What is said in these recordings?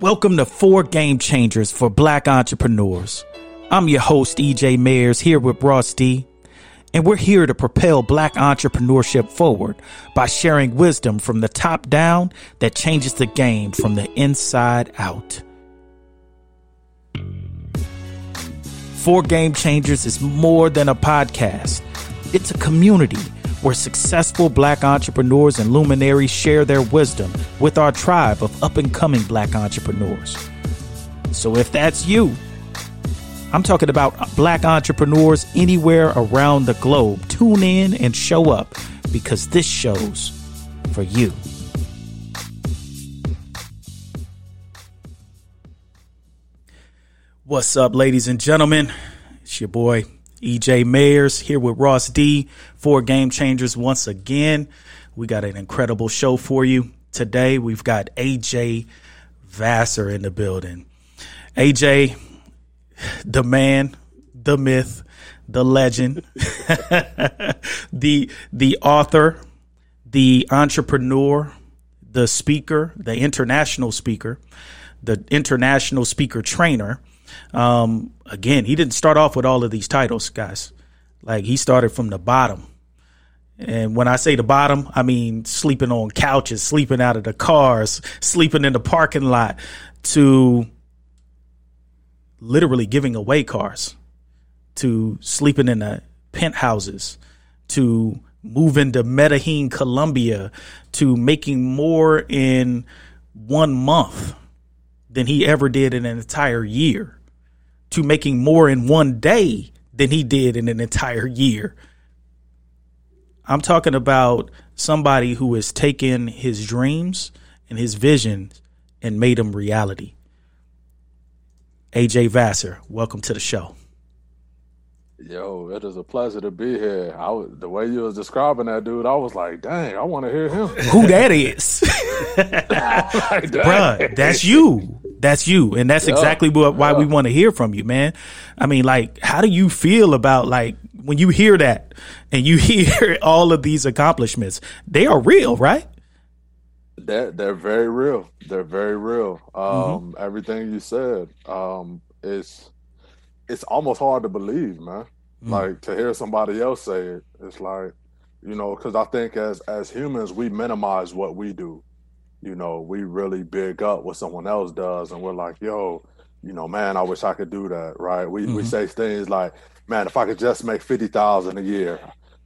Welcome to Four Game Changers for Black Entrepreneurs. I'm your host, EJ Mayers, here with Ross D. And we're here to propel black entrepreneurship forward by sharing wisdom from the top down that changes the game from the inside out. Four Game Changers is more than a podcast. It's a community where successful black entrepreneurs and luminaries share their wisdom with our tribe of up and coming black entrepreneurs. So if that's you, I'm talking about black entrepreneurs anywhere around the globe. Tune in and show up because this show's for you. What's up, ladies and gentlemen? It's your boy EJ Mayers here with Ross D for Game Changers once again. We got an incredible show for you today. We've got AJ Vassar in the building. AJ, the man, the myth, the legend, the the author, the entrepreneur, the speaker, the international speaker, the international speaker trainer um, again, he didn't start off with all of these titles, guys. Like he started from the bottom. And when I say the bottom, I mean sleeping on couches, sleeping out of the cars, sleeping in the parking lot, to literally giving away cars, to sleeping in the penthouses, to moving to Medellin, Colombia, to making more in one month than he ever did in an entire year to making more in one day than he did in an entire year. I'm talking about somebody who has taken his dreams and his visions and made them reality. AJ Vassar, welcome to the show. Yo, it is a pleasure to be here. I was, the way you was describing that dude, I was like, dang, I want to hear him. Who that is? like, Bruh, that's you. That's you. And that's yeah, exactly what, why yeah. we want to hear from you, man. I mean, like, how do you feel about like when you hear that and you hear all of these accomplishments? They are real, right? They're, they're very real. They're very real. Um, mm-hmm. Everything you said um, is it's almost hard to believe, man. Mm. Like to hear somebody else say it, it's like, you know, because I think as as humans we minimize what we do. You know, we really big up what someone else does, and we're like, yo, you know, man, I wish I could do that, right? We mm-hmm. we say things like, man, if I could just make fifty thousand a year,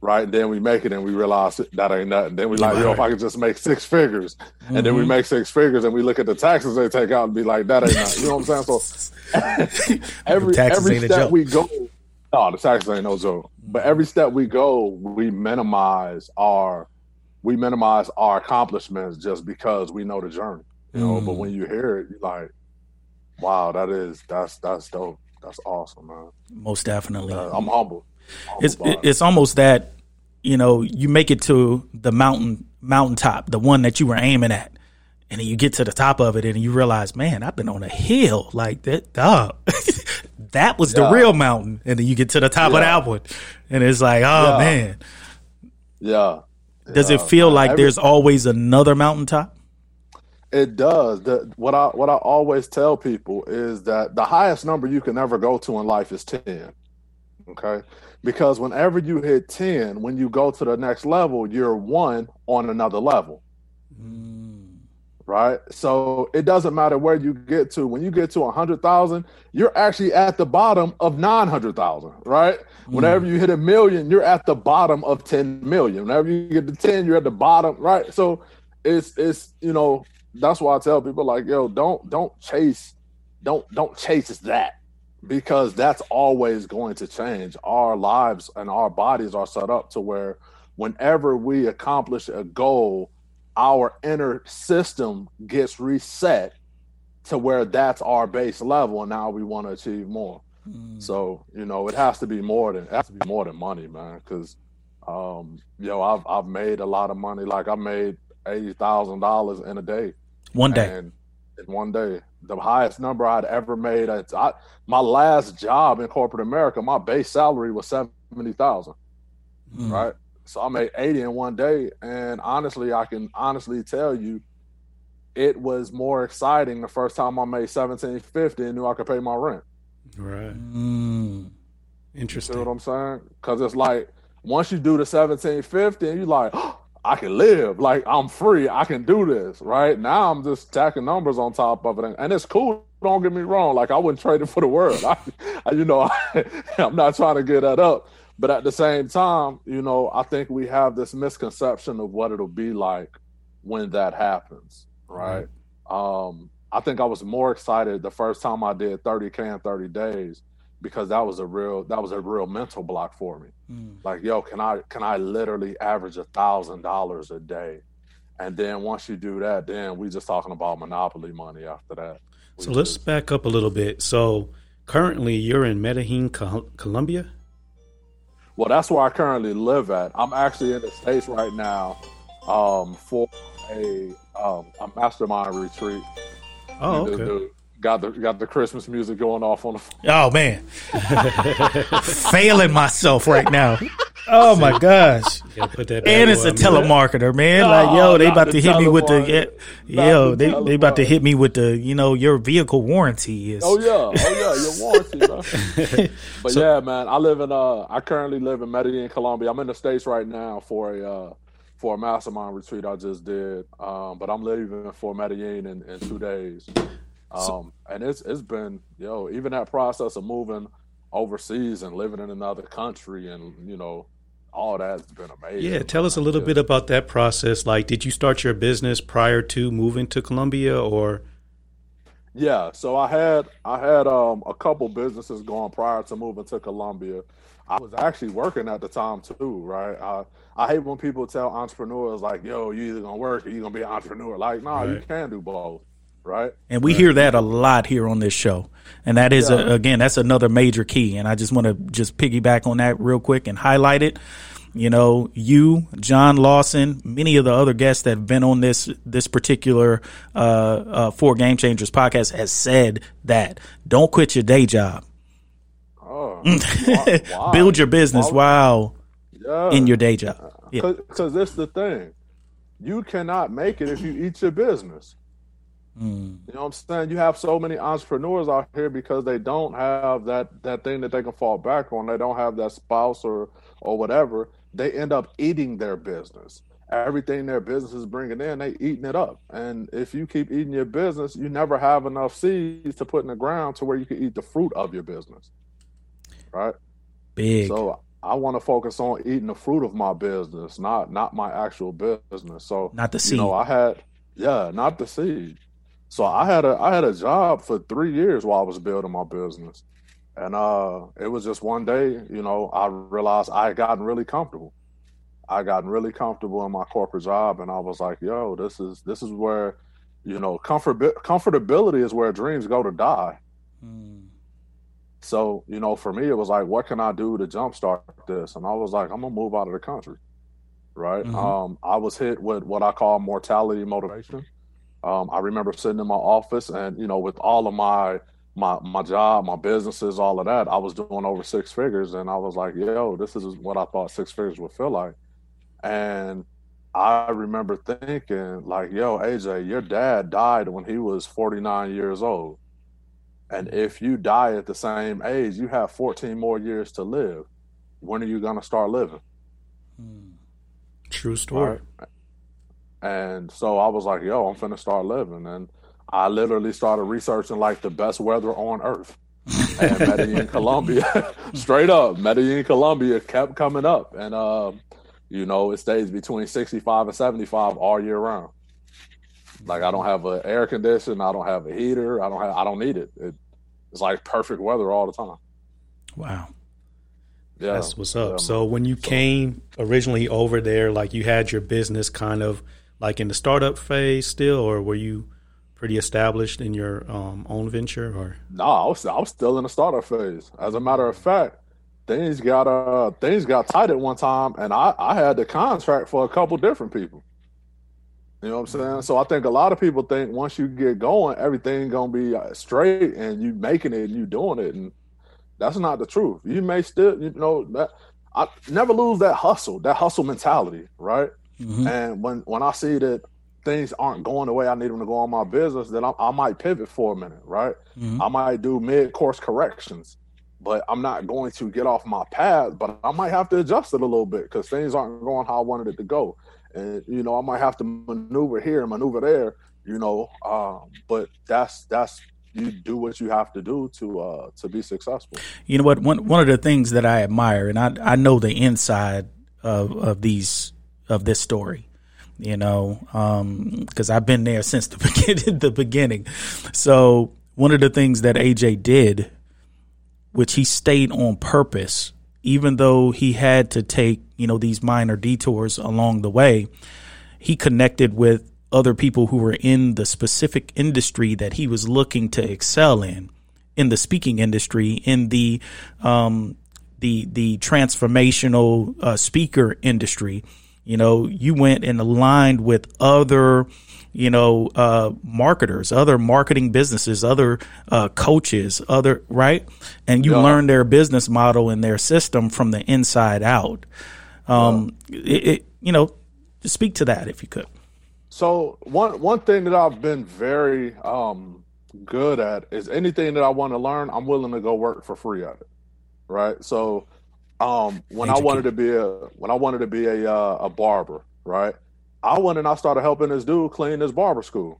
right? And then we make it and we realize that ain't nothing. Then we like, yo, if I could just make six figures, mm-hmm. and then we mm-hmm. make six figures, and we look at the taxes they take out and be like, that ain't nothing. You know what I'm saying? So every every step we go, no, the taxes ain't no joke. But every step we go, we minimize our we minimize our accomplishments just because we know the journey. You know, mm. but when you hear it, you're like, wow, that is that's that's dope. That's awesome, man. Most definitely. Uh, I'm humble. It's it, it's almost that you know you make it to the mountain mountaintop, the one that you were aiming at, and then you get to the top of it and you realize, man, I've been on a hill like that. Dog. that was yeah. the real mountain. And then you get to the top yeah. of that one. And it's like, oh yeah. man. Yeah. Does it feel like Every, there's always another mountaintop? It does. The, what I what I always tell people is that the highest number you can ever go to in life is 10. Okay? Because whenever you hit 10, when you go to the next level, you're one on another level. Mm right? So it doesn't matter where you get to. When you get to a hundred thousand, you're actually at the bottom of nine hundred thousand, right? Mm. Whenever you hit a million, you're at the bottom of ten million. Whenever you get to ten, you're at the bottom, right? So it's it's you know that's why I tell people like, yo, don't don't chase, don't don't chase that because that's always going to change. Our lives and our bodies are set up to where whenever we accomplish a goal our inner system gets reset to where that's our base level and now we want to achieve more. Mm. so you know it has to be more than it has to be more than money man because um yo i've i've made a lot of money. Like i made eighty thousand dollars in a day. One day. And in one day the highest number i'd ever made I, I, my last job in corporate america my base salary was 70000 mm. right so I made 80 in one day. And honestly, I can honestly tell you, it was more exciting the first time I made seventeen fifty and knew I could pay my rent. Right. Mm. You Interesting. see what I'm saying? Because it's like once you do the seventeen fifty, and you like, oh, I can live. Like I'm free. I can do this. Right now, I'm just tacking numbers on top of it, and, and it's cool. Don't get me wrong. Like I wouldn't trade it for the world. I, I, you know, I, I'm not trying to get that up. But at the same time, you know, I think we have this misconception of what it'll be like when that happens. Right. Um, I think I was more excited the first time I did 30k in 30 days because that was a real that was a real mental block for me. Mm. Like, yo, can I can I literally average a thousand dollars a day? And then once you do that, then we just talking about monopoly money after that. We So let's back up a little bit. So currently you're in Medellin, Col- Colombia. well, that's where I currently live at. I'm actually in the states right now um, for a um, a mastermind retreat. Oh, okay. The- got the got the Christmas music going off on the Oh man, failing myself right now. Oh my gosh! Put that. And it's a on mute. telemarketer, man. No, like, yo, they about the to hit me with the, yeah, yo, the they they about to hit me with the, you know, your vehicle warranty is. Oh yeah, oh yeah, your warranty, man. But yeah, man, I live in uh, I currently live in Medellin, Colombia. I'm in the states right now for a uh, for a mastermind retreat I just did. Um, but I'm leaving for Medellin in, in two days. Um, and it's it's been yo, even that process of moving overseas and living in another country and you know all that's been amazing. Yeah, tell us a little Yeah. bit about that process. Like, did you start your business prior to moving to Colombia, or Yeah, so I had I had um a couple businesses going prior to moving to Colombia. I was actually working at the time too, right? I I hate when people tell entrepreneurs like, "Yo, you either gonna work or you gonna be an entrepreneur." Like, nah, you can do both, right? And we hear that a lot here on this show. And that is, Yeah. a, again, that's another major key. And I just want to just piggyback on that real quick and highlight it. You know, you, John Lawson, many of the other guests that have been on this, this particular, uh, uh, Four Game Changers podcast has said that don't quit your day job. Oh, why- why? Build your business while yeah. in your day job. Yeah. Because this the thing. You cannot make it if you eat your business. Mm. You know what I'm saying? You have so many entrepreneurs out here because they don't have that that thing that they can fall back on. They don't have that spouse or or whatever. They end up eating their business. Everything their business is bringing in, they eating it up. And if you keep eating your business, you never have enough seeds to put in the ground to where you can eat the fruit of your business. Right? Big. So I want to focus on eating the fruit of my business, not not my actual business. So Not the you seed. know, I had yeah, not the seed. So I had a I had a job for three years while I was building my business, and uh, it was just one day, you know, I realized I had gotten really comfortable. I gotten really comfortable in my corporate job, and I was like, "Yo, this is this is where, you know, comfort comfortability is where dreams go to die." Mm. So, you know, for me, it was like, what can I do to jumpstart this? And I was like, I'm gonna move out of the country, right? Mhm. Um, I was hit with what I call mortality motivation. Um, I remember sitting in my office, and you know, with all of my my my job, my businesses, all of that, I was doing over six figures, and I was like, yo, this is what I thought six figures would feel like. And I remember thinking, like, yo, AJ, your dad died when he was 49 years old. And if you die at the same age, you have 14 more years to live. When are you going to start living? Mm. true story? Right. And so I was like, yo, I'm finna start living. And I literally started researching like the best weather on earth. and Medellin, Colombia, straight up, Medellin, Colombia kept coming up. And, um, you know, it stays between 65 and 75 all year round. Like I don't have an air condition, I don't have a heater, I don't have, I don't need it. it it's like perfect weather all the time. Wow. Yeah, That's what's up. Yeah, so when you came originally over there, like you had your business kind of like in the startup phase still, or were you pretty established in your um, own venture? Or No, I was, I was still in the startup phase. As a matter of fact, things got uh things got tight at one time, and I I had the contract for a couple different people. You know what I'm saying? So I think a lot of people think once you get going, everything gonna be uh, straight, and you making it, and you doing it, and that's not the truth. You may still, you know, that I never lose that hustle, that hustle mentality, right? Mhm. And when when I see that things aren't going the way I need them to go on my business, then I, I might pivot for a minute, right? Mhm. I might do mid course corrections, but I'm not going to get off my path. But I might have to adjust it a little bit because things aren't going how I wanted it to go, and you know I might have to maneuver here and maneuver there, you know. Um, but that's that's you do what you have to do to uh to be successful. You know what? One one of the things that I admire, and I I know the inside of of these of this story. You know, because I've been there since the beginning. The beginning. So one of the things that AJ did, which he stayed on purpose, even though he had to take you know these minor detours along the way, he connected with other people who were in the specific industry that he was looking to excel in, in the speaking industry, in the um, the the transformational uh, speaker industry. You know, you went and aligned with other, you know, uh, marketers, other marketing businesses, other uh, coaches, other right, and you Yeah. learned their business model and their system from the inside out. Um, it, it, you know, speak to that if you could. So one one thing that I've been very um good at is anything that I want to learn, I'm willing to go work for free at it. Right? So um when I wanted to be a when I wanted to be a uh, a barber, right? I went and I started helping this dude clean his barber school.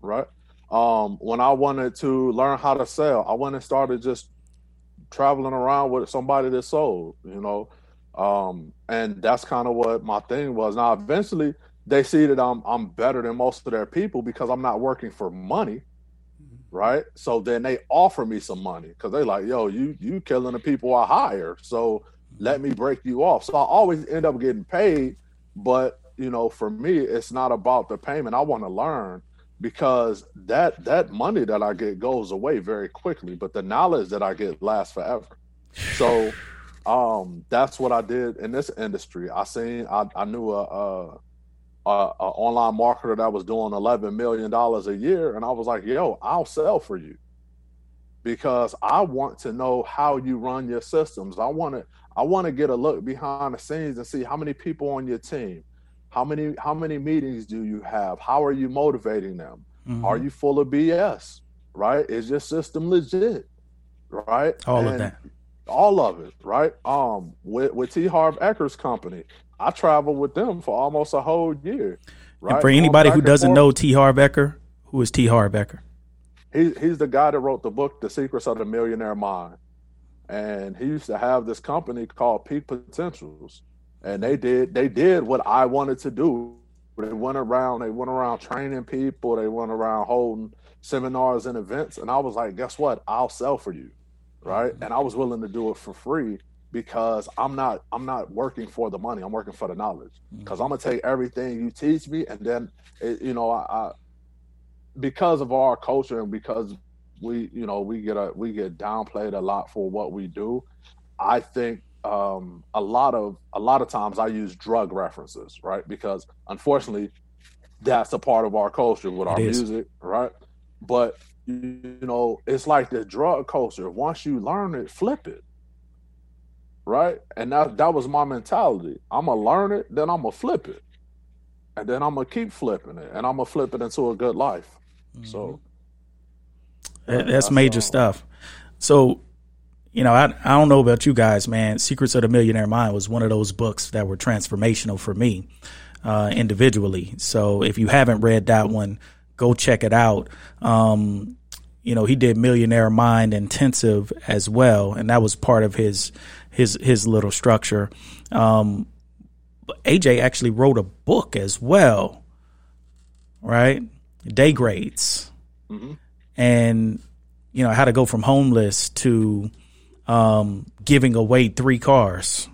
Right? Um when I wanted to learn how to sell, I went and started just traveling around with somebody that sold, you know. Um and that's kind of what my thing was. Now eventually they see that I'm I'm better than most of their people because I'm not working for money, right? So then they offer me some money because they like, yo, you you killing the people I hire, so let me break you off. So I always end up getting paid, but you know, for me, it's not about the payment. I want to learn because that that money that I get goes away very quickly, but the knowledge that I get lasts forever. So um that's what I did in this industry. I seen I, I knew a, a a, a online marketer that was doing eleven million dollars a year, and I was like, "Yo, I'll sell for you," because I want to know how you run your systems. I want to I want to get a look behind the scenes and see how many people on your team, how many how many meetings do you have, how are you motivating them, Mhm. are you full of BS, right? Is your system legit, right? all of that? all of it, right? Um, with with T. Harv Eker's Company, I traveled with them for almost a whole year. Right? And for anybody who doesn't forth. know T. Harv Eker, who is T. Harv Eker? he he's the guy that wrote the book The Secrets of the Millionaire Mind, and he used to have this company called Peak Potentials, and they did they did what I wanted to do. They went around, they went around training people, they went around holding seminars and events, and I was like, guess what? I'll sell for you, right? And I was willing to do it for free because I'm not I'm not working for the money. I'm working for the knowledge because I'm gonna take everything you teach me, and then it, you know I, I because of our culture and because we you know we get a we get downplayed a lot for what we do. I think um, a lot of a lot of times I use drug references, right? Because unfortunately, that's a part of our culture with our music, right? But you know, it's like the drug culture. Once you learn it, flip it, right? And that that was my mentality. I'm gonna learn it, then I'm gonna flip it, and then I'm gonna keep flipping it, and I'm gonna flip it into a good life. So That- that's that's major all. stuff. So, you know, I I don't know about you guys, man. Secrets of the Millionaire Mind was one of those books that were transformational for me uh, individually. So, if you haven't read that one, go check it out. Um, you know, he did Millionaire Mind Intensive as well, and that was part of his his his little structure. Um, AJ actually wrote a book as well, right? Day grades mhm. and you know how to go from homeless to um, giving away three cars,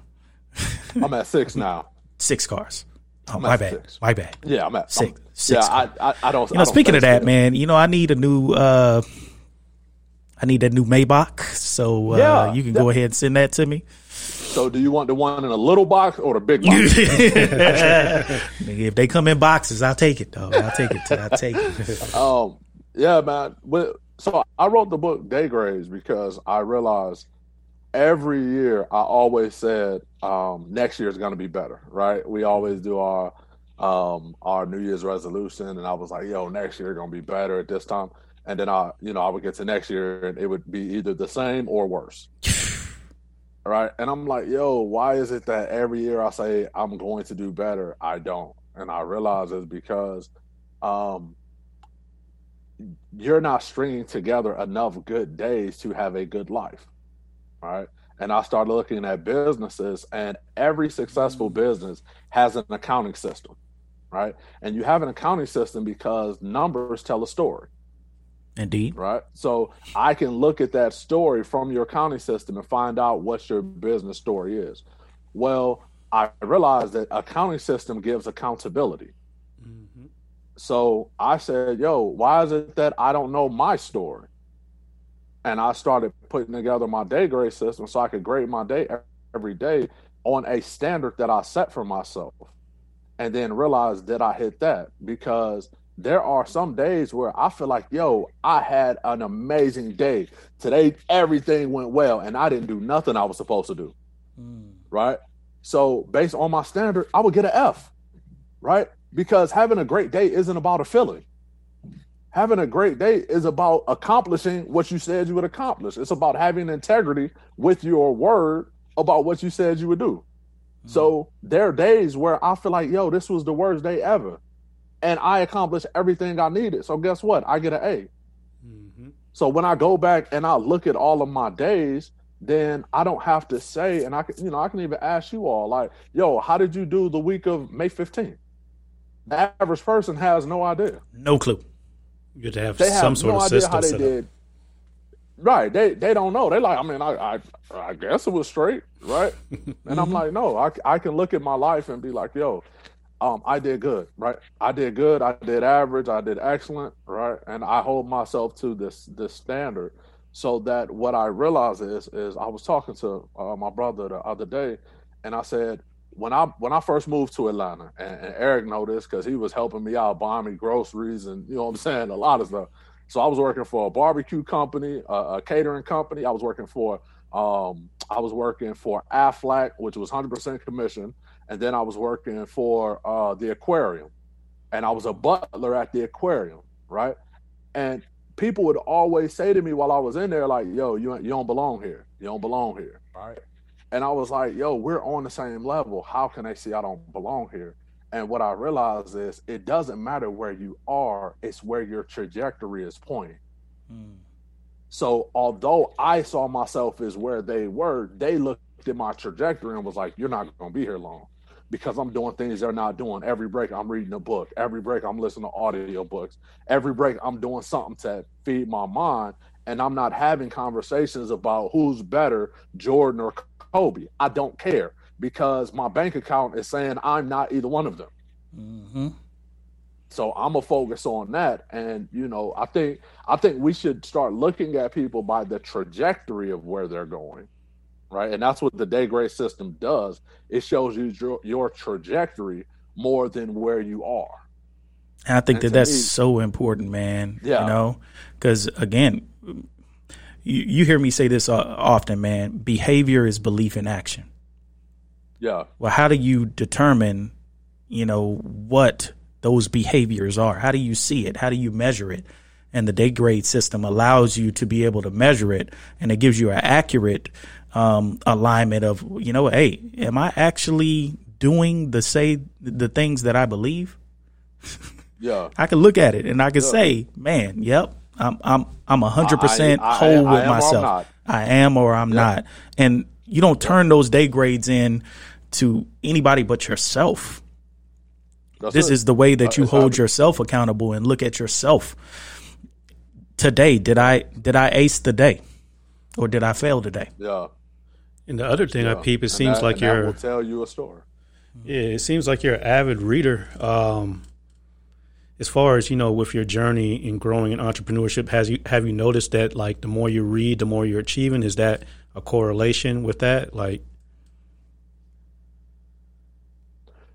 I'm at six now. six cars. Oh, my bad, six. my bad. Yeah, I'm at Six- I'm- six yeah, I, I I don't. You know, speaking of that, man, you know I need a new. Uh, I need a new Maybach, so uh, Yeah, you can that- go ahead and send that to me. So, do you want the one in a little box or the big box? If they come in boxes, I'll take it, though. I'll take it. I'll take it. um, yeah, man. So I wrote the book Day Grades because I realized every year I always said um, next year is going to be better, right? We always do our um, our New Year's resolution, and I was like, "Yo, next year gonna be better at this time." And then I, you know, I would get to next year, and it would be either the same or worse. right? And I'm like, "Yo, why is it that every year I say I'm going to do better, I don't?" And I realize it's because um, you're not stringing together enough good days to have a good life. Right. And I started looking at businesses, and every successful business has an accounting system. Right. And you have an accounting system because numbers tell a story. Indeed. Right. So I can look at that story from your accounting system and find out what your business story is. Well, I realized that accounting system gives accountability. Mm-hmm. So I said, yo, why is it that I don't know my story? And I started putting together my day grade system so I could grade my day every day on a standard that I set for myself. And then realized that I hit that because there are some days where I feel like, yo, I had an amazing day. Today, everything went well, and I didn't do nothing I was supposed to do. Mm. Right. So, based on my standard, I would get an F. Right because having a great day isn't about a feeling. Having a great day is about accomplishing what you said you would accomplish. It's about having integrity with your word about what you said you would do. Mm-hmm. So there are days where I feel like, yo, this was the worst day ever. And I accomplished everything I needed. So guess what? I get an A. Mm-hmm. So when I go back and I look at all of my days, then I don't have to say, and I can, you know, I can even ask you all, like, yo, how did you do the week of May 15th? The average person has no idea. No clue. You have to have they some have sort no of idea how they did. Right. They they don't know. They like, I mean, I I, I guess it was straight, right? and I'm like, no, I, I can look at my life and be like, yo, um, I did good, right? I did good. I did average. I did excellent, right? And I hold myself to this this standard, so that what I realize is is I was talking to uh, my brother the other day, and I said, when I when I first moved to Atlanta, and, and Eric noticed because he was helping me out, buying me groceries, and you know what I'm saying, a lot of stuff. So I was working for a barbecue company, a, a catering company. I was working for um, I was working for Aflac, which was 100% commission, and then I was working for uh, the aquarium, and I was a butler at the aquarium, right? And people would always say to me while I was in there, like, "Yo, you you don't belong here. You don't belong here." Right? And I was like, yo, we're on the same level. How can they see I don't belong here? And what I realized is it doesn't matter where you are, it's where your trajectory is pointing. Hmm. So although I saw myself as where they were, they looked at my trajectory and was like, You're not gonna be here long because I'm doing things they're not doing. Every break I'm reading a book. Every break I'm listening to audio books. Every break I'm doing something to feed my mind. And I'm not having conversations about who's better, Jordan or Kobe. I don't care because my bank account is saying I'm not either one of them. Mm-hmm. So I'm gonna focus on that, and you know, I think I think we should start looking at people by the trajectory of where they're going, right? And that's what the day grade system does. It shows you your, your trajectory more than where you are. And I think and that that's me, so important, man. Yeah. You know, because again, you, you hear me say this uh, often, man. Behavior is belief in action. Yeah. Well, how do you determine, you know, what those behaviors are? How do you see it? How do you measure it? And the day grade system allows you to be able to measure it, and it gives you an accurate um, alignment of, you know, hey, am I actually doing the say the things that I believe? Yeah. I can look at it and I can yeah. say, man, yep, I'm I'm I'm hundred percent whole I, with myself. I am or I'm not. And you don't turn those day grades in to anybody but yourself. That's this it. is the way that you hold yourself accountable and look at yourself. Today, did I did I ace the day, or did I fail today? Yeah. And the other thing yeah. I peep, it and seems like you're. will tell you a story. Yeah, it seems like you're an avid reader. Um, as far as you know with your journey in growing in entrepreneurship has you have you noticed that like the more you read the more you're achieving is that a correlation with that like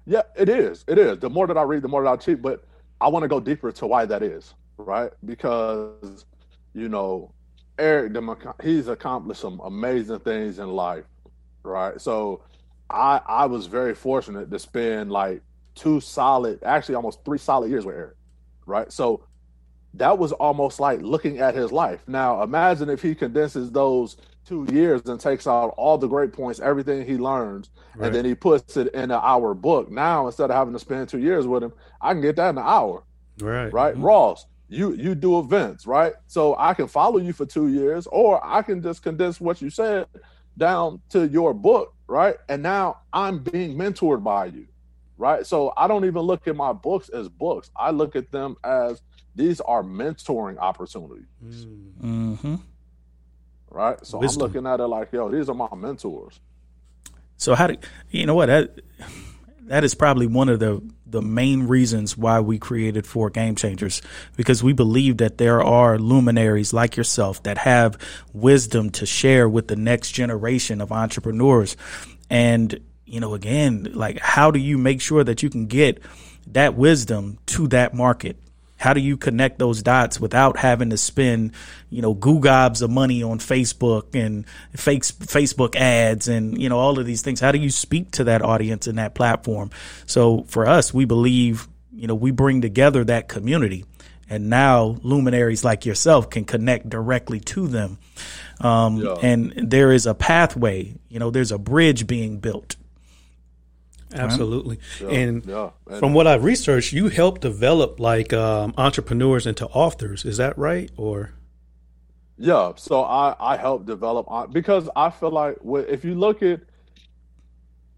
yeah it is it is the more that i read the more that i achieve but i want to go deeper to why that is right because you know eric he's accomplished some amazing things in life right so i i was very fortunate to spend like two solid, actually almost three solid years with Eric, right? So that was almost like looking at his life. Now imagine if he condenses those two years and takes out all the great points, everything he learns, right. and then he puts it in an hour book. Now instead of having to spend two years with him, I can get that in an hour. Right. Right. Mm-hmm. Ross, you you do events, right? So I can follow you for two years, or I can just condense what you said down to your book, right? And now I'm being mentored by you, right? So I don't even look at my books as books. I look at them as these are mentoring opportunities. Mm-hmm. Right. So Wisdom. I'm looking at it like, yo, these are my mentors. So how do you know what that that is probably one of the the main reasons why we created four game changers because we believe that there are luminaries like yourself that have wisdom to share with the next generation of entrepreneurs. And you know again like how do you make sure that you can get that wisdom to that market how do you connect those dots without having to spend, you know, goo gobs of money on Facebook and fake Facebook ads and, you know, all of these things? How do you speak to that audience in that platform? So for us, we believe, you know, we bring together that community and now luminaries like yourself can connect directly to them. Um, yeah. and there is a pathway, you know, there's a bridge being built Absolutely. Yeah, and yeah. from what I've researched, you help develop like um, entrepreneurs into authors. Is that right? Or yeah, so I I help develop because I feel like if you look at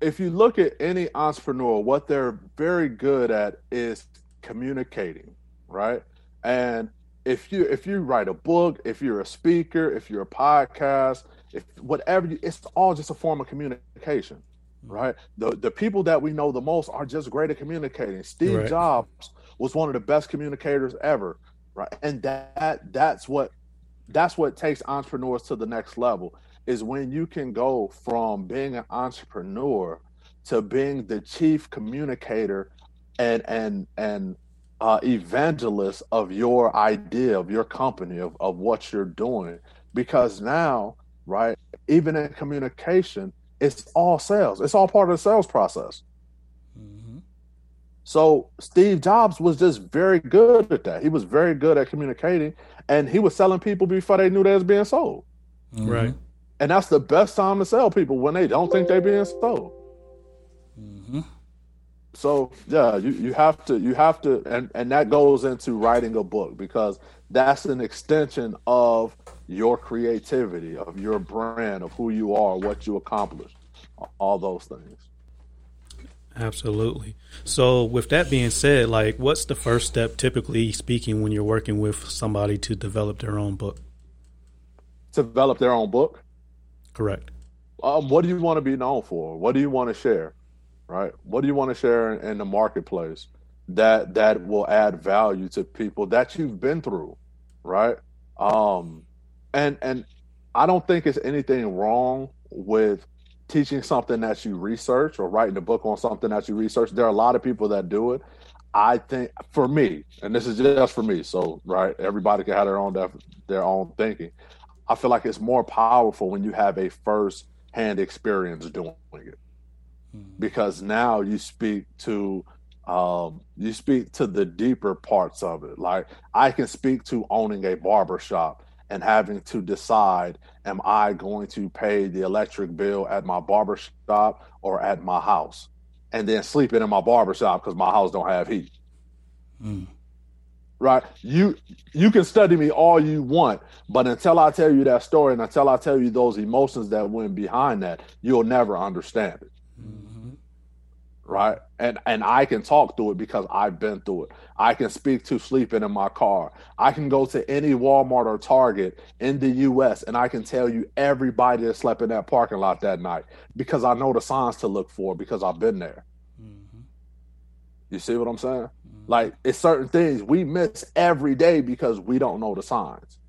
if you look at any entrepreneur, what they're very good at is communicating, right? And if you if you write a book, if you're a speaker, if you're a podcast, if whatever, you, it's all just a form of communication right? The the people that we know the most are just great at communicating. Steve right. Jobs was one of the best communicators ever, right? And that that's what that's what takes entrepreneurs to the next level is when you can go from being an entrepreneur to being the chief communicator and and and uh, evangelist of your idea of your company of, of what you're doing because now right even in communication it's all sales. It's all part of the sales process. Mm-hmm. So Steve Jobs was just very good at that. He was very good at communicating, and he was selling people before they knew they was being sold. Mm-hmm. Right. And that's the best time to sell people when they don't think they're being sold. Mm-hmm. So yeah, you, you have to you have to and, and that goes into writing a book because that's an extension of your creativity, of your brand, of who you are, what you accomplish, all those things. Absolutely. So, with that being said, like, what's the first step, typically speaking, when you're working with somebody to develop their own book? To develop their own book. Correct. Um, what do you want to be known for? What do you want to share? Right. What do you want to share in, in the marketplace that that will add value to people that you've been through? Right. Um, and and I don't think it's anything wrong with teaching something that you research or writing a book on something that you research. There are a lot of people that do it. I think for me, and this is just for me, so right, everybody can have their own def- their own thinking. I feel like it's more powerful when you have a first hand experience doing it, mm-hmm. because now you speak to um, you speak to the deeper parts of it. Like I can speak to owning a barber shop and having to decide am I going to pay the electric bill at my barber shop or at my house? And then sleeping in my barber shop because my house don't have heat. Mm. Right? You you can study me all you want, but until I tell you that story and until I tell you those emotions that went behind that, you'll never understand it. Right? And and I can talk through it because I've been through it. I can speak to sleeping in my car. I can go to any Walmart or Target in the US and I can tell you everybody that slept in that parking lot that night because I know the signs to look for because I've been there. Mm-hmm. You see what I'm saying? Mm-hmm. Like it's certain things we miss every day because we don't know the signs.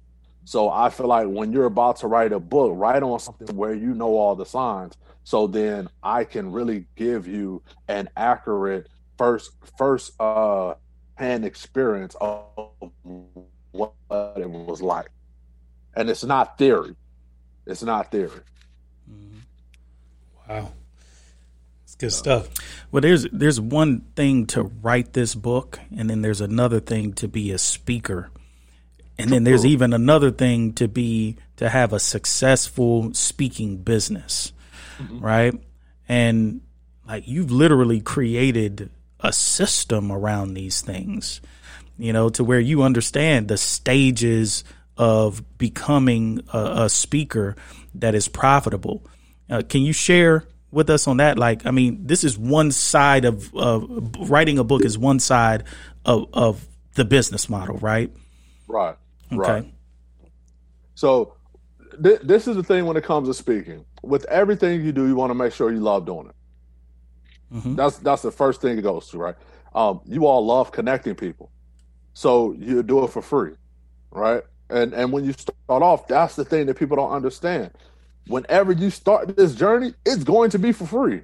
So I feel like when you're about to write a book, write on something where you know all the signs so then I can really give you an accurate first first uh hand experience of what it was like. And it's not theory. It's not theory. Mm-hmm. Wow. It's Good stuff. Well, there's there's one thing to write this book, and then there's another thing to be a speaker, and then there's even another thing to be to have a successful speaking business, right? And like you've literally created a system around these things, you know, to where you understand the stages of becoming a, a speaker that is profitable. Uh, can you share with us on that? Like, I mean, this is one side of uh, writing a book is one side of, of the business model, right? Right. Okay. Right. So th- this is the thing when it comes to speaking. With everything you do, you want to make sure you love doing it. Mhm. That's that's the first thing it goes to, right? Um, you all love connecting people, so you do it for free, right? And and when you start off, that's the thing that people don't understand. Whenever you start this journey, it's going to be for free,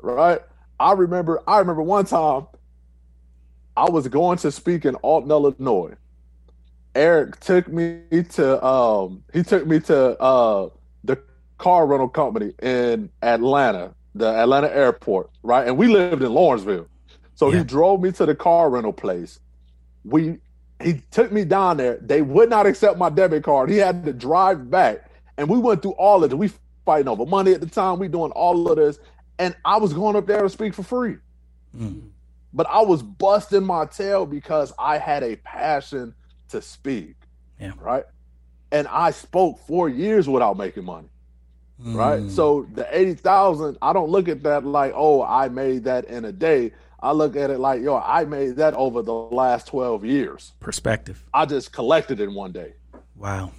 right? I remember I remember one time I was going to speak in Alton, Illinois. Eric took me to um he took me to uh the car rental company in Atlanta, the Atlanta airport, right? And we lived in Lawrenceville. So Yeah. he drove me to the car rental place. We he took me down there. They would not accept my debit card. He had to drive back. And we went through all of it. We fighting over money at the time. We doing all of this. And I was going up there to speak for free. Mm. But I was busting my tail because I had a passion to speak. Yeah. Right. And I spoke four years without making money. Right. Mm. So the 80,000, I don't look at that like, oh, I made that in a day. I look at it like, yo, I made that over the last 12 years. perspective. I just collected in one day. Wow.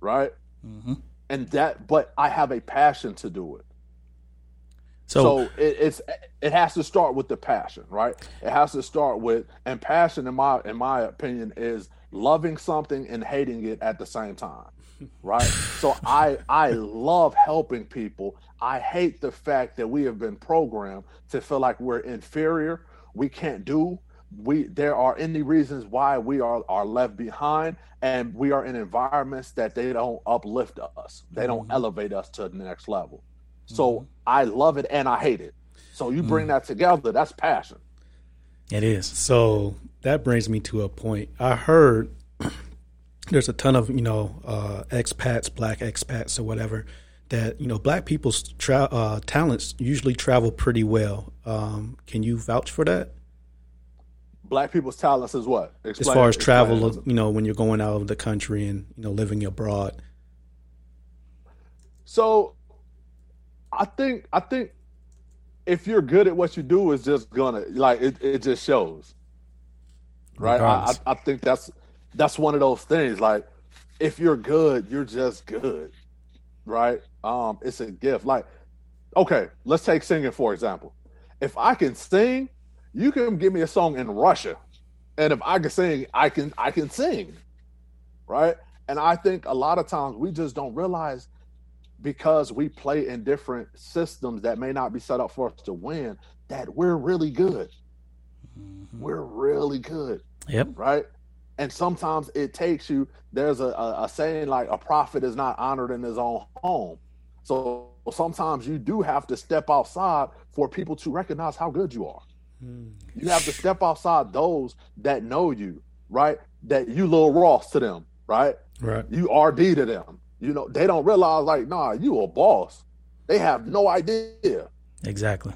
Right. hmm And that, but I have a passion to do it. So, so it, it's it has to start with the passion, right? It has to start with and passion in my in my opinion is loving something and hating it at the same time, right? so I I love helping people. I hate the fact that we have been programmed to feel like we're inferior, we can't do. We there are any reasons why we are are left behind, and we are in environments that they don't uplift us. They don't mm-hmm. elevate us to the next level. So I love it and I hate it. So you bring that together, that's passion. it is. So that brings me to a point. I heard there's a ton of you know uh, expats, black expats or whatever that you know black people's tra- uh, talents usually travel pretty well. Um, can you vouch for that? Black people's talents is what? As far as travel, it. you know, when you're going out of the country and you know living abroad. So I think I think if you're good at what you do, it's just gonna like it, it just shows. Right? I, I, I think that's that's one of those things. Like if you're good, you're just good. Right? Um, it's a gift. Like, okay, let's take singing for example. If I can sing, you can give me a song in Russia. And if I can sing, I can I can sing. Right? And I think a lot of times we just don't realize because we play in different systems that may not be set up for us to win, that we're really good. Mm-hmm. We're really good, Yep. right? And sometimes it takes you. There's a, a, a saying like a prophet is not honored in his own home. So sometimes you do have to step outside for people to recognize how good you are. Mm-hmm. You have to step outside those that know you, right? That you little Ross to them, right? Right. you RD to them. You know, they don't realize like, nah, you a boss. They have no idea. Exactly.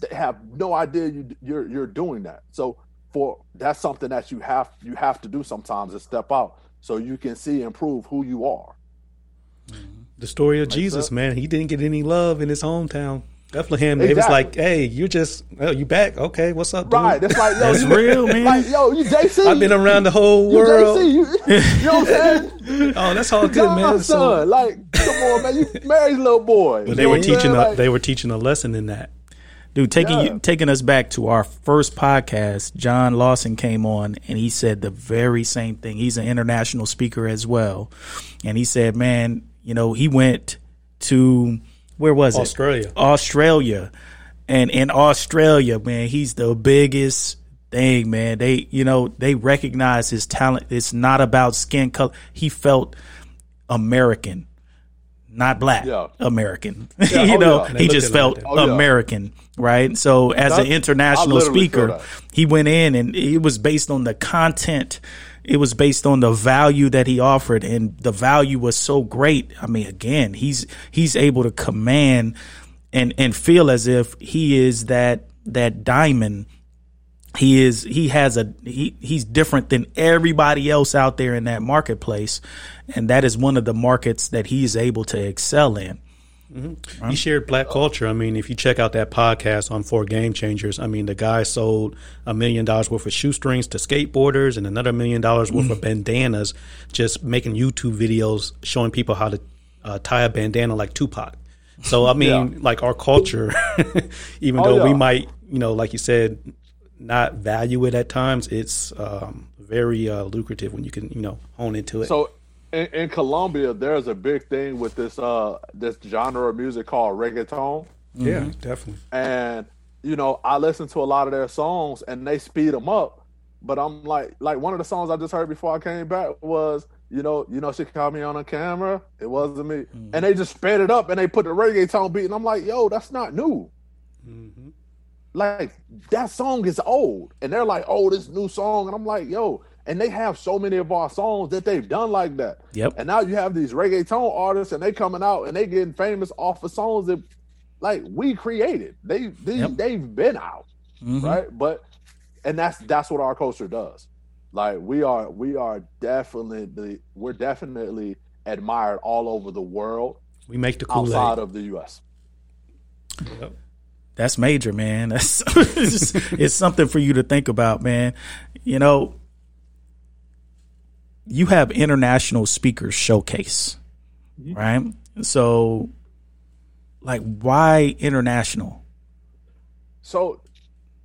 They have no idea you you're you're doing that. So for that's something that you have you have to do sometimes is step out so you can see and prove who you are. Mm-hmm. The story of Makes Jesus, sense. man. He didn't get any love in his hometown. Bethlehem. It was like, hey, you just, oh, you back? Okay, what's up, dude? Right. It's like yo, That's you, real, man. like yo, you JC. I've been around the whole you world. JC. You, you know what I'm saying? Oh, that's all good, God's man. So, son. Like, come on, man. You married little boy. but they were what I'm teaching, a, Like, they were teaching a lesson in that. Dude, taking Yeah. you, taking us back to our first podcast, John Lawson came on and he said the very same thing. He's an international speaker as well, and he said, "Man, you know, he went to where was Australia. it? Australia, Australia. and in Australia, man, he's the biggest thing, man. They, you know, they recognize his talent. It's not about skin color. He felt American." not black Yeah. American. Yeah, you oh, know, yeah. He just at it like felt that. Oh, yeah. American, right? So as an international speaker, he went in and it was based on the content. It was based on the value that he offered, and the value was so great. I mean, again, he's he's able to command and and feel as if he is that that diamond he is he has a he he's different than everybody else out there in that marketplace and that is one of the markets that he's able to excel in He shared black culture. I mean, if you check out that podcast on Four Game Changers, I mean, the guy sold a million dollars worth of shoestrings to skateboarders and another million dollars worth of bandanas, just making YouTube videos showing people how to uh, tie a bandana like Tupac. So, I mean, Yeah. like our culture, even Oh, though we might, you know, like you said, not value it at times, it's um, very uh, lucrative when you can, you know, hone into it. So in, in Colombia, there's a big thing with this uh this genre of music called reggaeton, yeah, definitely. and you know I listen to a lot of their songs and they speed them up, but I'm like like one of the songs I just heard before I came back was you know you know she caught me on a camera, it wasn't me, and they just sped it up and they put the reggaeton beat, and I'm like yo that's not new. hmm like that song is old. And they're like oh this new song. And i'm like yo and they have so many of our songs that they've done like that Yep. and now you have these reggaeton artists and they coming out and they getting famous off of songs that like we created they, they Yep. they've been out Mhm. right but and that's that's what our culture does like we are we are definitely we're definitely admired all over the world We make the Kool outside of the us Yep. that's major man that's it's, it's something for you to think about man you know you have international speakers showcase mm-hmm. right so like why international So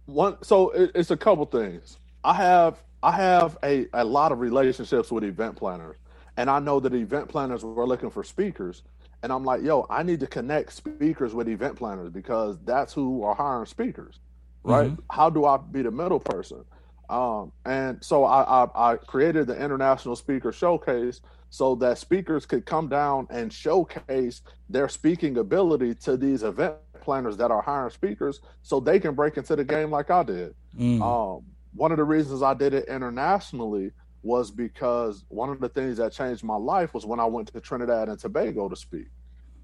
one so it, it's a couple things. I have I have a, a lot of relationships with event planners. And I know that event planners were looking for speakers. And I'm like, yo, I need to connect speakers with event planners because that's who are hiring speakers. Right? Mm-hmm. How do I be the middle person? Um, and so I, I, I created the International Speaker Showcase so that speakers could come down and showcase their speaking ability to these event planners that are hiring speakers so they can break into the game like I did. Mm. Um, one of the reasons I did it internationally was because one of the things that changed my life was when I went to Trinidad and Tobago to speak.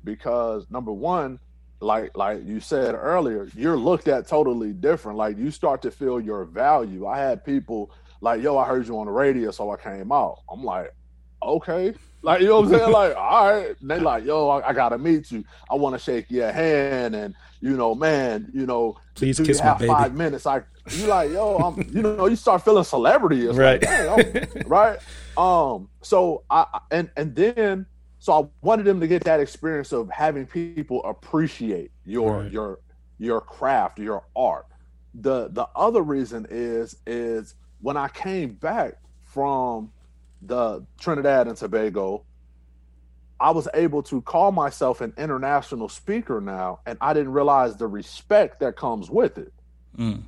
Because number one, like like you said earlier, you're looked at totally different. Like you start to feel your value. I had people like, "Yo, I heard you on the radio, so I came out." I'm like, "Okay." Like you know what I'm saying? Like, all right. And they like, yo, I, I gotta meet you. I want to shake your hand, and you know, man, you know, Please kiss my baby. five minutes? I you like, yo, I'm, you know, you start feeling celebrity, It's Right. Like, right. Um. So I- and and then so I wanted them to get that experience of having people appreciate your Right. your your craft, your art. The the other reason is is when I came back from the Trinidad and Tobago, I was able to call myself an international speaker now, and I didn't realize the respect that comes with it. Mm.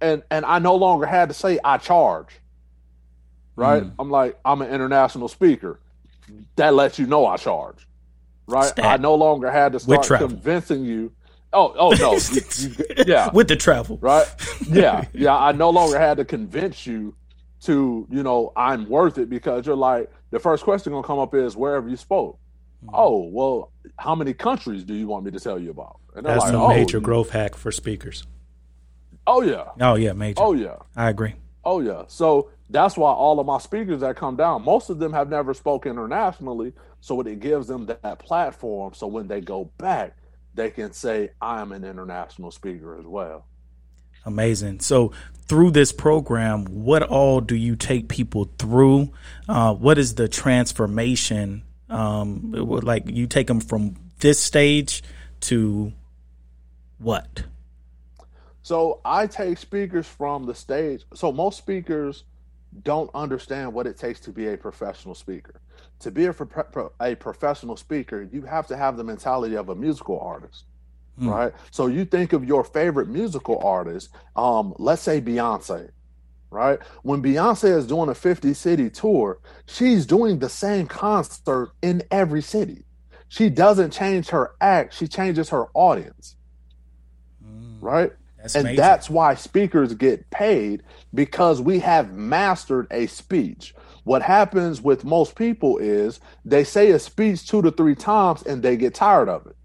And and I no longer had to say I charge. Right? Mm. I'm like, I'm an international speaker. That lets you know I charge. Right? Stat. I no longer had to start convincing you. Oh, oh no. you- you- yeah. with the travel right? Yeah, yeah. I no longer had to convince you to, you know, I'm worth it because you're like the first question gonna come up is wherever you spoke? Mm-hmm. Oh, well, how many countries do you want me to tell you about? And That's like, a oh, major growth hack for speakers. Oh yeah, oh yeah major oh yeah, i agree oh yeah. So that's why all of my speakers that come down, most of them have never spoken internationally, so it gives them that platform. So when they go back, they can say, "I am an international speaker as well." Amazing. So through this program, what all do you take people through? Uh, what is the transformation? Um, like you take them from this stage to what? So I take speakers from the stage. So most speakers don't understand what it takes to be a professional speaker. To be a, pro- a professional speaker, you have to have the mentality of a musical artist, Hmm. right? So you think of your favorite musical artist, um, let's say Beyonce, right? When Beyonce is doing a 50 city tour, she's doing the same concert in every city. she doesn't change her act, she changes her audience. Mm, Right? That's and amazing. that's why speakers get paid because we have mastered a speech. What happens with most people is they say a speech two to three times and they get tired of it.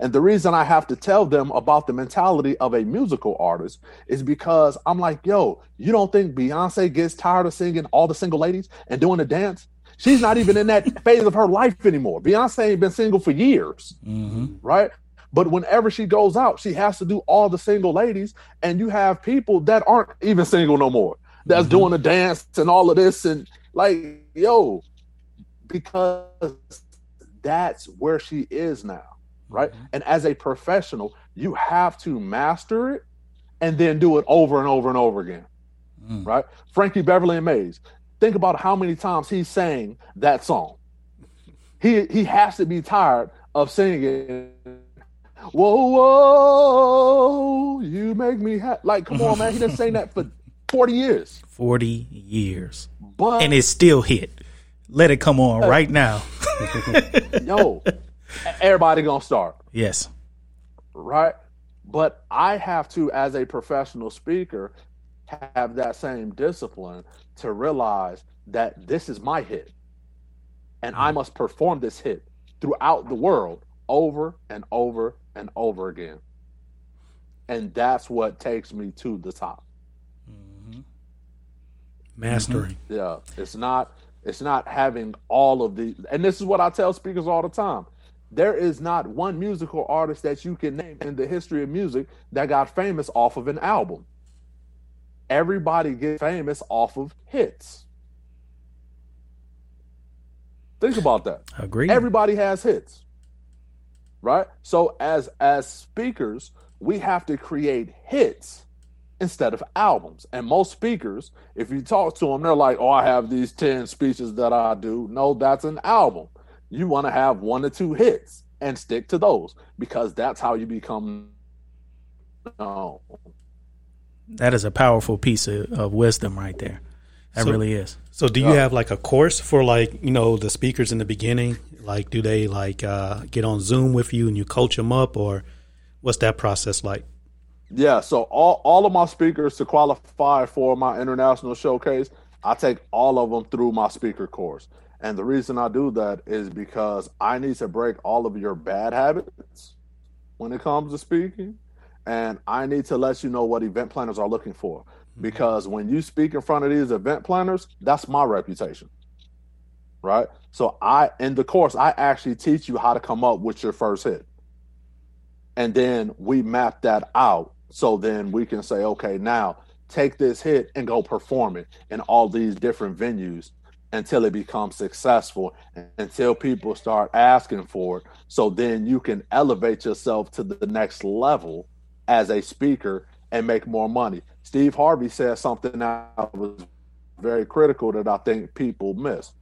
And the reason I have to tell them about the mentality of a musical artist is because I'm like, yo, you don't think Beyonce gets tired of singing all the single ladies and doing the dance? She's not even in that phase of her life anymore. Beyonce ain't been single for years hmm right? But whenever she goes out, she has to do all the single ladies, and you have people that aren't even single no more that's Mhm. doing the dance and all of this, and like, yo, because that's where she is now, right? Mhm. And as a professional, you have to master it and then do it over and over and over again, Mm. right? Frankie Beverly and Maze. Think about how many times he sang that song. He he has to be tired of singing. Whoa, whoa, you make me happy. Like, come on, man. He done sang that for 40 years. 40 years. But And it's still hit. Let it come on right now. yo, everybody gonna start. Yes. right? But I have to, as a professional speaker, have that same discipline to realize that this is my hit. And I mm-hmm. must perform this hit throughout the world over and over and over again. And that's what takes me to the top. Mhm. Mastering. Yeah. It's not it's not having all of the and this is what I tell speakers all the time. There is not one musical artist that you can name in the history of music that got famous off of an album. Everybody gets famous off of hits. Think about that. Agree. Everybody has hits. Right? So as as speakers, we have to create hits instead of albums. And most speakers, if you talk to them, they're like, "Oh, I have these 10 speeches that I do." No, that's an album. You want to have one or two hits and stick to those because that's how you become known. that is a powerful piece of, of wisdom right there. That So- really is. So do you Yeah. have like a course for like, you know, the speakers in the beginning? Like do they like uh get on Zoom with you and you coach them up or what's that process like? Yeah, so all, all of my speakers to qualify for my international showcase, I take all of them through my speaker course. And the reason I do that is because I need to break all of your bad habits when it comes to speaking. And I need to let you know what event planners are looking for. Because when you speak in front of these event planners, that's my reputation. Right? So I in the course, I actually teach you how to come up with your first hit. And then we map that out so then we can say okay now take this hit and go perform it in all these different venues until it becomes successful until people start asking for it. So then you can elevate yourself to the next level as a speaker and make more money. Steve harvey said something that was very critical that i think people miss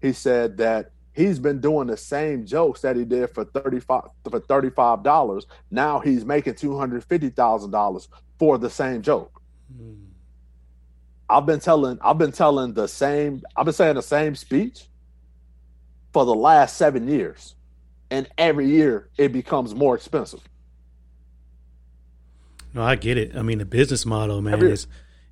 he said that he's been doing the same jokes that he did for 35 for 35 dollars. Now he's making 250,000 dollars for the same joke. I've been telling i've been telling the same i've been saying the same speech for the last 7 years and every year it becomes more expensive. No, I get it. I mean, the business model, man, is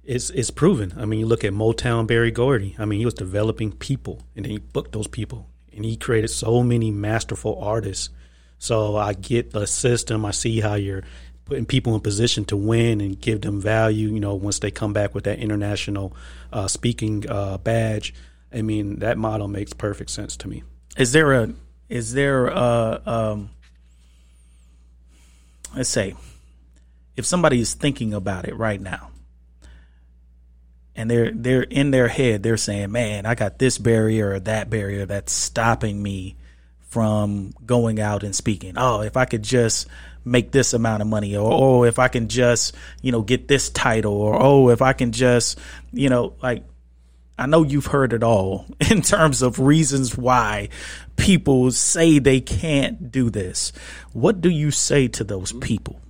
is is proven. I mean, you look at Motown Berry Gordy. I mean, he was developing people, and then he booked those people, and he created so many masterful artists. So I get the system. I see how you're putting people in position to win and give them value. You know, once they come back with that international uh, speaking uh, badge. I mean, that model makes perfect sense to me. Is there a is there a um let's say if somebody is thinking about it right now and they're they're in their head they're saying man i got this barrier or that barrier that's stopping me from going out and speaking oh if i could just make this amount of money or oh if i can just you know get this title or oh if i can just you know like I know you've heard it all in terms of reasons why people say they can't do this. What do you say to those people?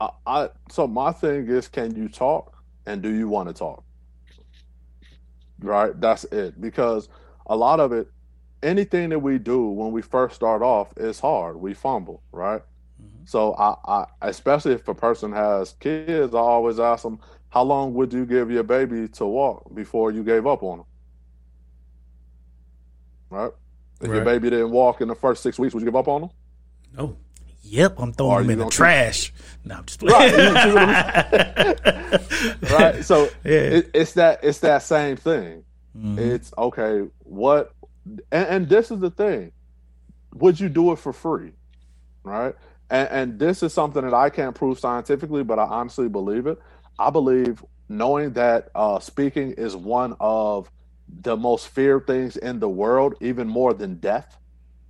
I, I so my thing is can you talk and do you want to talk right that's it because a lot of it anything that we do when we first start off is hard. We fumble, right? Mm-hmm. So I, I, especially if a person has kids, I always ask them, how long would you give your baby to walk before you gave up on them? Right? If right. your baby didn't walk in the first six weeks, would you give up on them? No. Yep, I'm throwing them in the trash. No, I'm just playing. Right, right. So yeah. it, it's that it's that same thing. Mm-hmm. It's okay. What? And, and, this is the thing. Would you do it for free? Right. And, and this is something that I can't prove scientifically, but I honestly believe it. I believe knowing that uh, speaking is one of the most feared things in the world, even more than death,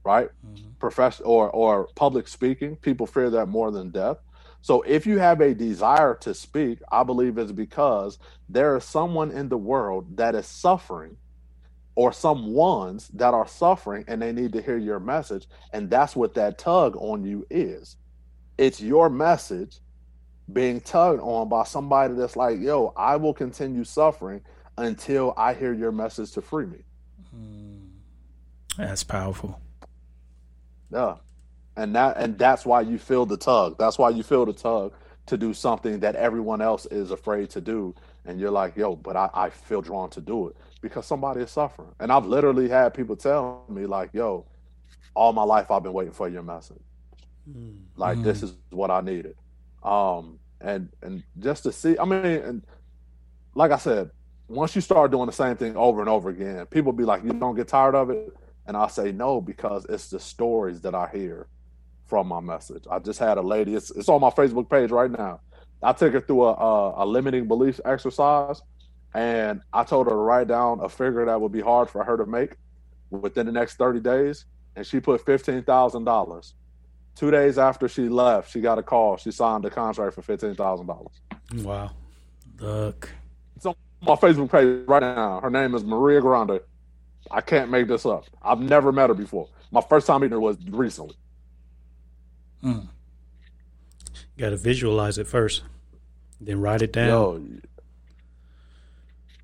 right? Mm-hmm. Profession or or public speaking, people fear that more than death. So if you have a desire to speak, I believe it's because there is someone in the world that is suffering or some ones that are suffering and they need to hear your message and that's what that tug on you is. It's your message being tugged on by somebody that's like, yo, I will continue suffering until I hear your message to free me. Hmm. That's powerful. Yeah. And that and that's why you feel the tug. That's why you feel the tug to do something that everyone else is afraid to do. And you're like, yo, but I, I feel drawn to do it because somebody is suffering. And I've literally had people tell me, like, yo, all my life I've been waiting for your message. Mm. Like, mm. this is what I needed. Um, and and just to see, I mean, and like I said, once you start doing the same thing over and over again, people be like, "You don't get tired of it," and I say no because it's the stories that I hear from my message. I just had a lady; it's it's on my Facebook page right now. I took her through a, a, a limiting beliefs exercise, and I told her to write down a figure that would be hard for her to make within the next thirty days, and she put fifteen thousand dollars. Two days after she left, she got a call. She signed a contract for fifteen thousand dollars. Wow! Look, it's on my Facebook page right now. Her name is Maria Grande. I can't make this up. I've never met her before. My first time meeting her was recently. Hmm. You got to visualize it first, then write it down. Yo,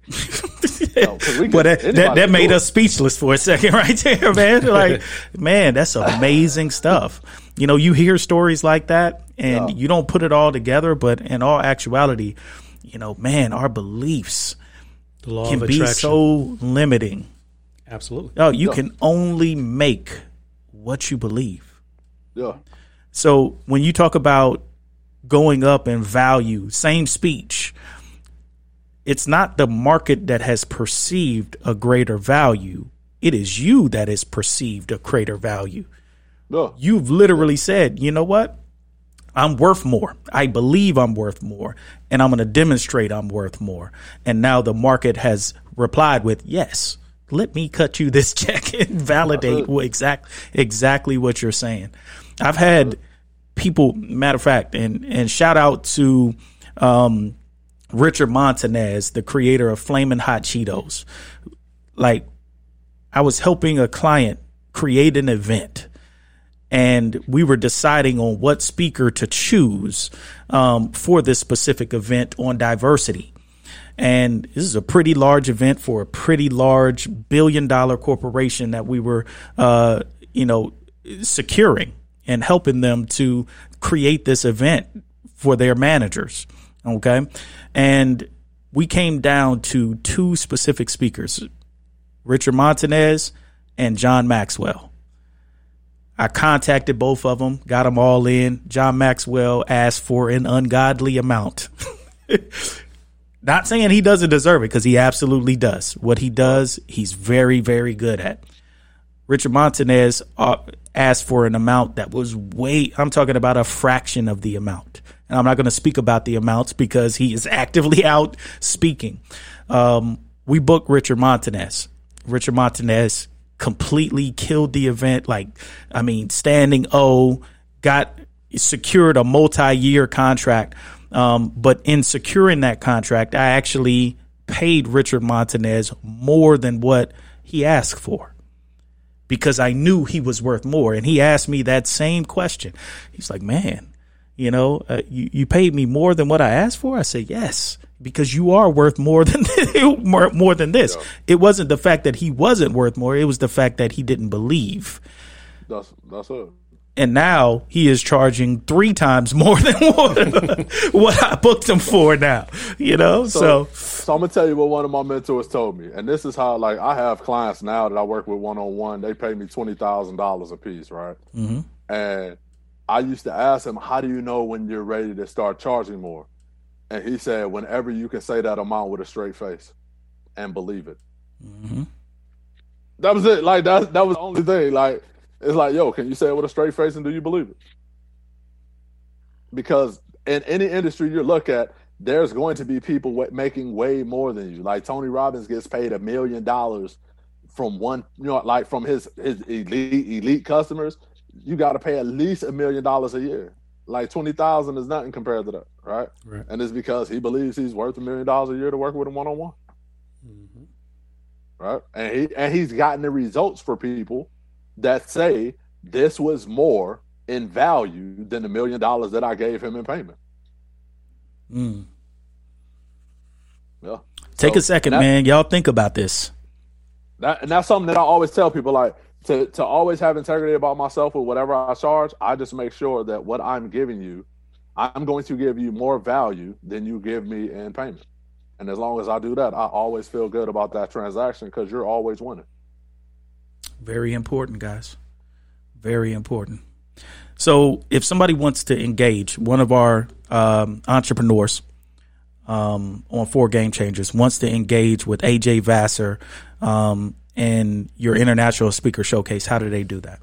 well, that, that, that made us speechless for a second right there, man. Like, man, that's amazing stuff. You know, you hear stories like that and yeah. you don't put it all together, but in all actuality, you know, man, our beliefs can be so limiting. Absolutely. Oh, you yeah. can only make what you believe. Yeah. So when you talk about going up in value, same speech, it's not the market that has perceived a greater value. It is you that has perceived a greater value. No. You've literally said, you know what? I'm worth more. I believe I'm worth more, and I'm going to demonstrate I'm worth more. And now the market has replied with, yes, let me cut you this check and validate what exact, exactly what you're saying. I've had people, matter of fact, and, and shout out to, um, Richard Montanez, the creator of Flamin' Hot Cheetos. Like, I was helping a client create an event and we were deciding on what speaker to choose um, for this specific event on diversity. And this is a pretty large event for a pretty large billion dollar corporation that we were, uh, you know, securing and helping them to create this event for their managers. Okay. And we came down to two specific speakers, Richard Montanez and John Maxwell. I contacted both of them, got them all in. John Maxwell asked for an ungodly amount. Not saying he doesn't deserve it because he absolutely does. What he does, he's very, very good at. Richard Montanez uh, asked for an amount that was way, I'm talking about a fraction of the amount. And I'm not going to speak about the amounts because he is actively out speaking. Um, we booked Richard Montanez. Richard Montanez completely killed the event. Like, I mean, standing O, got secured a multi-year contract. Um, but in securing that contract, I actually paid Richard Montanez more than what he asked for because I knew he was worth more. And he asked me that same question. He's like, man, You know, uh, you, you paid me more than what I asked for. I said, yes, because you are worth more than more, more than this. Yeah. It wasn't the fact that he wasn't worth more. It was the fact that he didn't believe. That's that's it. And now he is charging three times more than what, what I booked him for now, you know? So, So I'm gonna tell you what one of my mentors told me, and this is how like I have clients now that I work with one on one. They pay me twenty thousand dollars a piece, right? Mhm. And I used to ask him, "How do you know when you're ready to start charging more?" And he said, "Whenever you can say that amount with a straight face and believe it." Mhm. That was it. Like that. That was the only thing. Like it's like, yo, can you say it with a straight face and do you believe it? Because in any industry you look at, there's going to be people making way more than you. Like Tony Robbins gets paid a million dollars from one, you know, like from his his elite elite customers. You got to pay at least a million dollars a year. Like twenty thousand is nothing compared to that, right? Right. And it's because he believes he's worth a million dollars a year to work with him one on one right? And he and he's gotten the results for people that say this was more in value than the million dollars that I gave him in payment. Mm. Yeah. Take So, a second, that- man. Y'all think about this. That and that's something that I always tell people like to to always have integrity about myself with whatever I charge. I just make sure that what I'm giving you, I'm going to give you more value than you give me in payment. And as long as I do that, I always feel good about that transaction because you're always winning. Very important, guys. Very important. So, if somebody wants to engage one of our um, entrepreneurs um, on Four Game Changers, wants to engage with AJ Vassar um, and your international speaker showcase, how do they do that?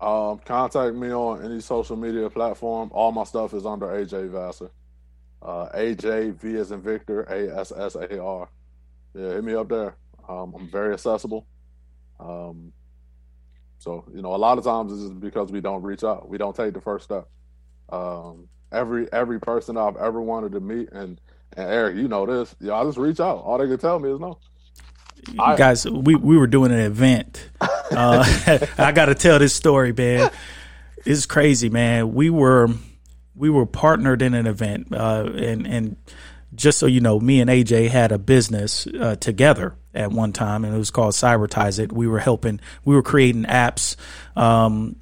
Um, contact me on any social media platform. All my stuff is under AJ Vassar. Uh, AJ V as in Victor, A S S A R. Yeah, hit me up there. Um, I'm very accessible. Um, so you know, a lot of times it's just because we don't reach out. We don't take the first step. Um, every every person I've ever wanted to meet, and and Eric, you know this. Yeah, I just reach out. All they can tell me is no. I- guys, we, we were doing an event. Uh, I got to tell this story, man. It's crazy, man. We were we were partnered in an event, uh, and and just so you know, me and AJ had a business uh, together at one time, and it was called Cybertize It. We were helping, we were creating apps, um,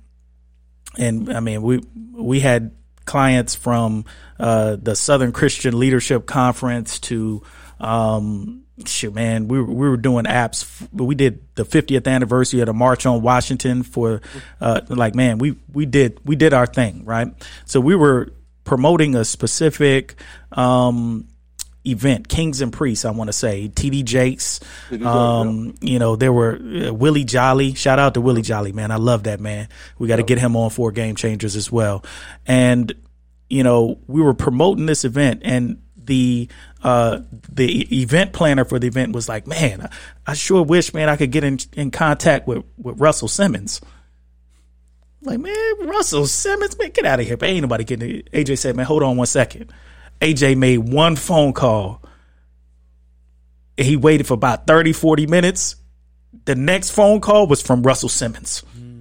and I mean, we we had clients from uh, the Southern Christian Leadership Conference to um, shoot, man, we were, we were doing apps. We did the 50th anniversary of the March on Washington for, uh, like, man, we we did we did our thing, right? So we were promoting a specific um, event, Kings and Priests, I want to say, TD Jakes. Um, you know, there were uh, Willie Jolly. Shout out to Willie Jolly, man. I love that man. We got to get him on Four Game Changers as well. And you know, we were promoting this event, and the uh, the event planner for the event was like, "Man, I, I sure wish, man, I could get in in contact with with Russell Simmons." Like, man, Russell Simmons, man, get out of here. But ain't nobody getting it. AJ said, man, hold on one second. AJ made one phone call. And he waited for about 30, 40 minutes. The next phone call was from Russell Simmons. Hmm.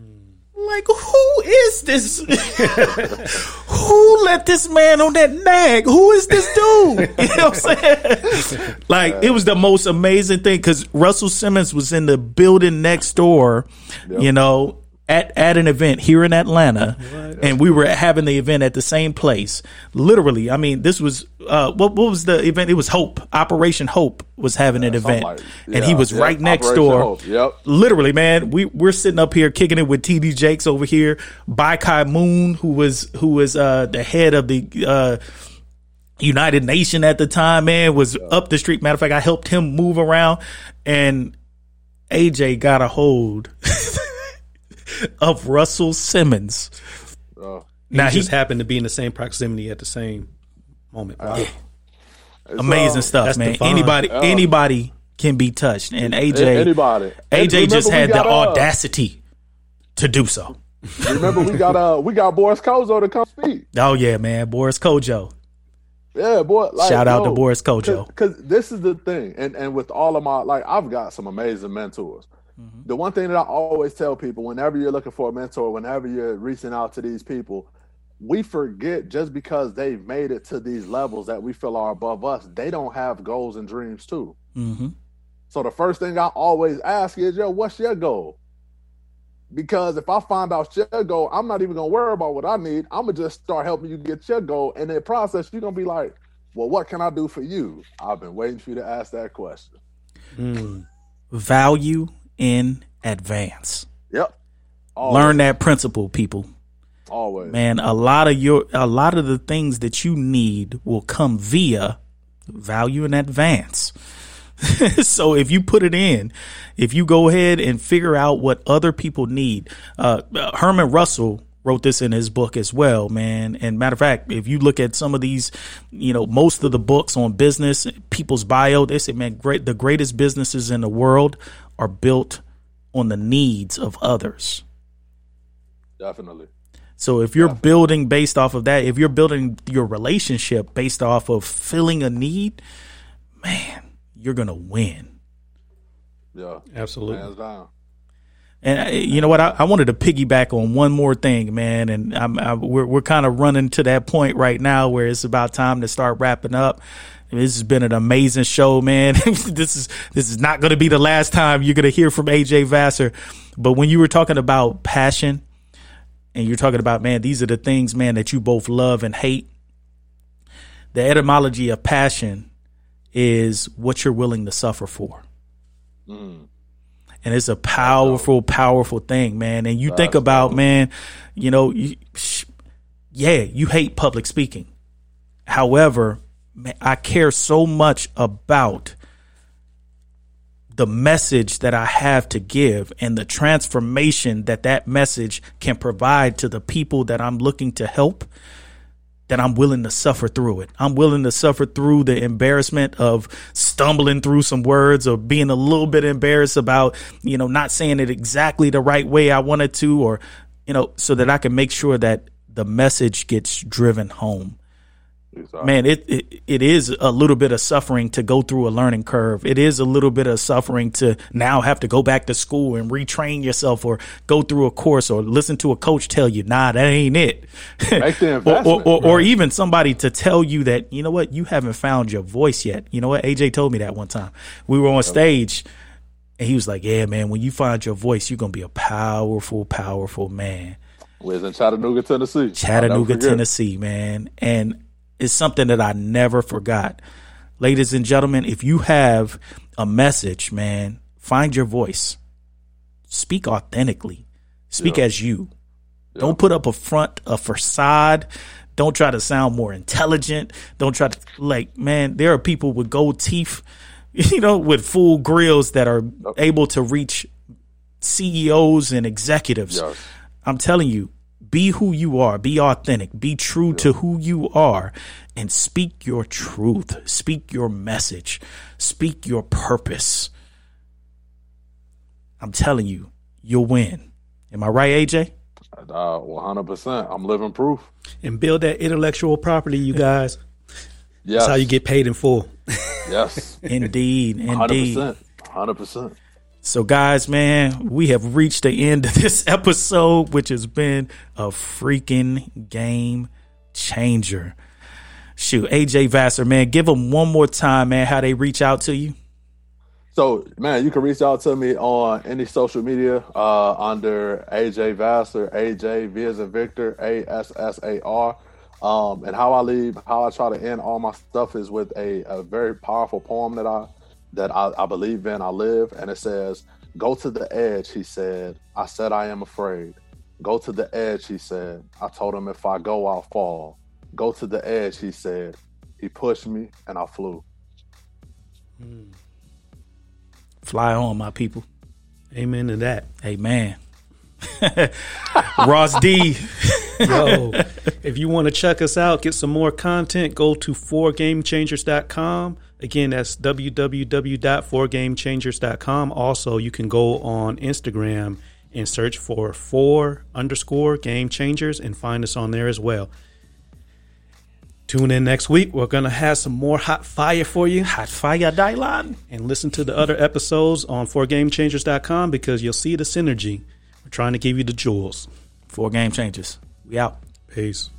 Like, who is this? who let this man on that nag? Who is this dude? You know what I'm saying? Like, it was the most amazing thing because Russell Simmons was in the building next door, you know, at, at an event here in Atlanta, and we were having the event at the same place. Literally, I mean, this was uh, what what was the event? It was Hope, Operation Hope was having an event, like- and he was yeah, right next Operation door. Hope, yep. Literally, man, we we're sitting up here kicking it with TD Jakes over here. Ban Ki-moon, who was who was uh, the head of the uh, United Nation at the time, man, was up the street. Matter of fact, I helped him move around, and AJ got a hold of Russell Simmons. Uh, Now he just happened to be in the same proximity at the same moment. Wow. it's, amazing uh, stuff, man. divine. Anybody Yeah. anybody can be touched, and AJ Anybody. And AJ just had the got, uh, audacity to do so. Remember, we got uh, we got Boris Kodjoe to come speak. Oh yeah, man, Boris Kodjoe. Yeah, boy. Like, Shout out yo, to Boris Kodjoe. Because this is the thing, and and with all of my like, I've got some amazing mentors. Mm-hmm. The one thing that I always tell people, whenever you're looking for a mentor, whenever you're reaching out to these people, we forget just because they've made it to these levels that we feel are above us, they don't have goals and dreams too. Mm-hmm. So the first thing I always ask is, yo, what's your goal? Because if I find out your goal, I'm not even gonna worry about what I need. I'm gonna just start helping you get your goal. And in the process, you're gonna be like, Well, what can I do for you? I've been waiting for you to ask that question. Mm. Value in advance. Yep. Always. Learn that principle, people. Always. Man, a lot of your a lot of the things that you need will come via value in advance. so if you put it in, if you go ahead and figure out what other people need, uh, Herman Russell wrote this in his book as well, man. And matter of fact, if you look at some of these, you know, most of the books on business, people's bio, they say, man, great, the greatest businesses in the world are built on the needs of others. Definitely. So if you're building based off of that, if you're building your relationship based off of filling a need, man, you're gonna win. Yeah. Absolutely. Hands down. And I, you know what? I, I wanted to piggyback on one more thing, man. And I'm, I, we're we're kind of running to that point right now where it's about time to start wrapping up. This has been an amazing show, man. this is this is not going to be the last time you're going to hear from AJ Vassar. But when you were talking about passion, and you're talking about, man, these are the things, man, that you both love and hate. The etymology of passion is what you're willing to suffer for. Mm. And it's a powerful, powerful thing, man. And you think about, man, you know, you, yeah, you hate public speaking. However, I care so much about the message that I have to give and the transformation that that message can provide to the people that I'm looking to help that I'm willing to suffer through it. I'm willing to suffer through the embarrassment of stumbling through some words or being a little bit embarrassed about, you know, not saying it exactly the right way I wanted to or, you know, so that I can make sure that the message gets driven home. Exactly. Man, it, it it is a little bit of suffering to go through a learning curve. It is a little bit of suffering to now have to go back to school and retrain yourself or go through a course or listen to a coach tell you, nah, that ain't it. Or, or, or, or even somebody to tell you that, you know what, you haven't found your voice yet. You know what? AJ told me that one time. We were on stage and he was like, yeah, man, when you find your voice, you're going to be a powerful, powerful man. Was in Chattanooga, Tennessee? Chattanooga, Tennessee, man. And is something that I never forgot. Ladies and gentlemen, if you have a message, man, find your voice. Speak authentically. Speak yeah. as you. Yeah. Don't put up a front, a facade. Don't try to sound more intelligent. Don't try to like, man, there are people with gold teeth, you know, with full grills that are able to reach CEOs and executives. Yes. I'm telling you, be who you are. Be authentic. Be true yeah. to who you are and speak your truth. Speak your message. Speak your purpose. I'm telling you, you'll win. Am I right, AJ? Uh, 100%. I'm living proof. And build that intellectual property, you guys. yes. That's how you get paid in full. yes. indeed. Indeed. 100%. 100%. So, guys, man, we have reached the end of this episode, which has been a freaking game changer. Shoot, AJ Vassar, man, give them one more time, man, how they reach out to you. So, man, you can reach out to me on any social media uh, under AJ Vassar, AJ V as a Victor, A S S A R. Um, and how I leave, how I try to end all my stuff is with a, a very powerful poem that I that I, I believe in, I live. And it says, Go to the edge, he said. I said, I am afraid. Go to the edge, he said. I told him, if I go, I'll fall. Go to the edge, he said. He pushed me and I flew. Hmm. Fly on, my people. Amen to that. Amen. Ross D. Yo, if you want to check us out, get some more content, go to 4gamechangers.com. Again, that's www.4gamechangers.com. Also, you can go on Instagram and search for four underscore game changers and find us on there as well. Tune in next week. We're going to have some more hot fire for you. Hot fire, Dylan. And listen to the other episodes on 4gamechangers.com because you'll see the synergy. We're trying to give you the jewels. Four game changers. We out. Peace.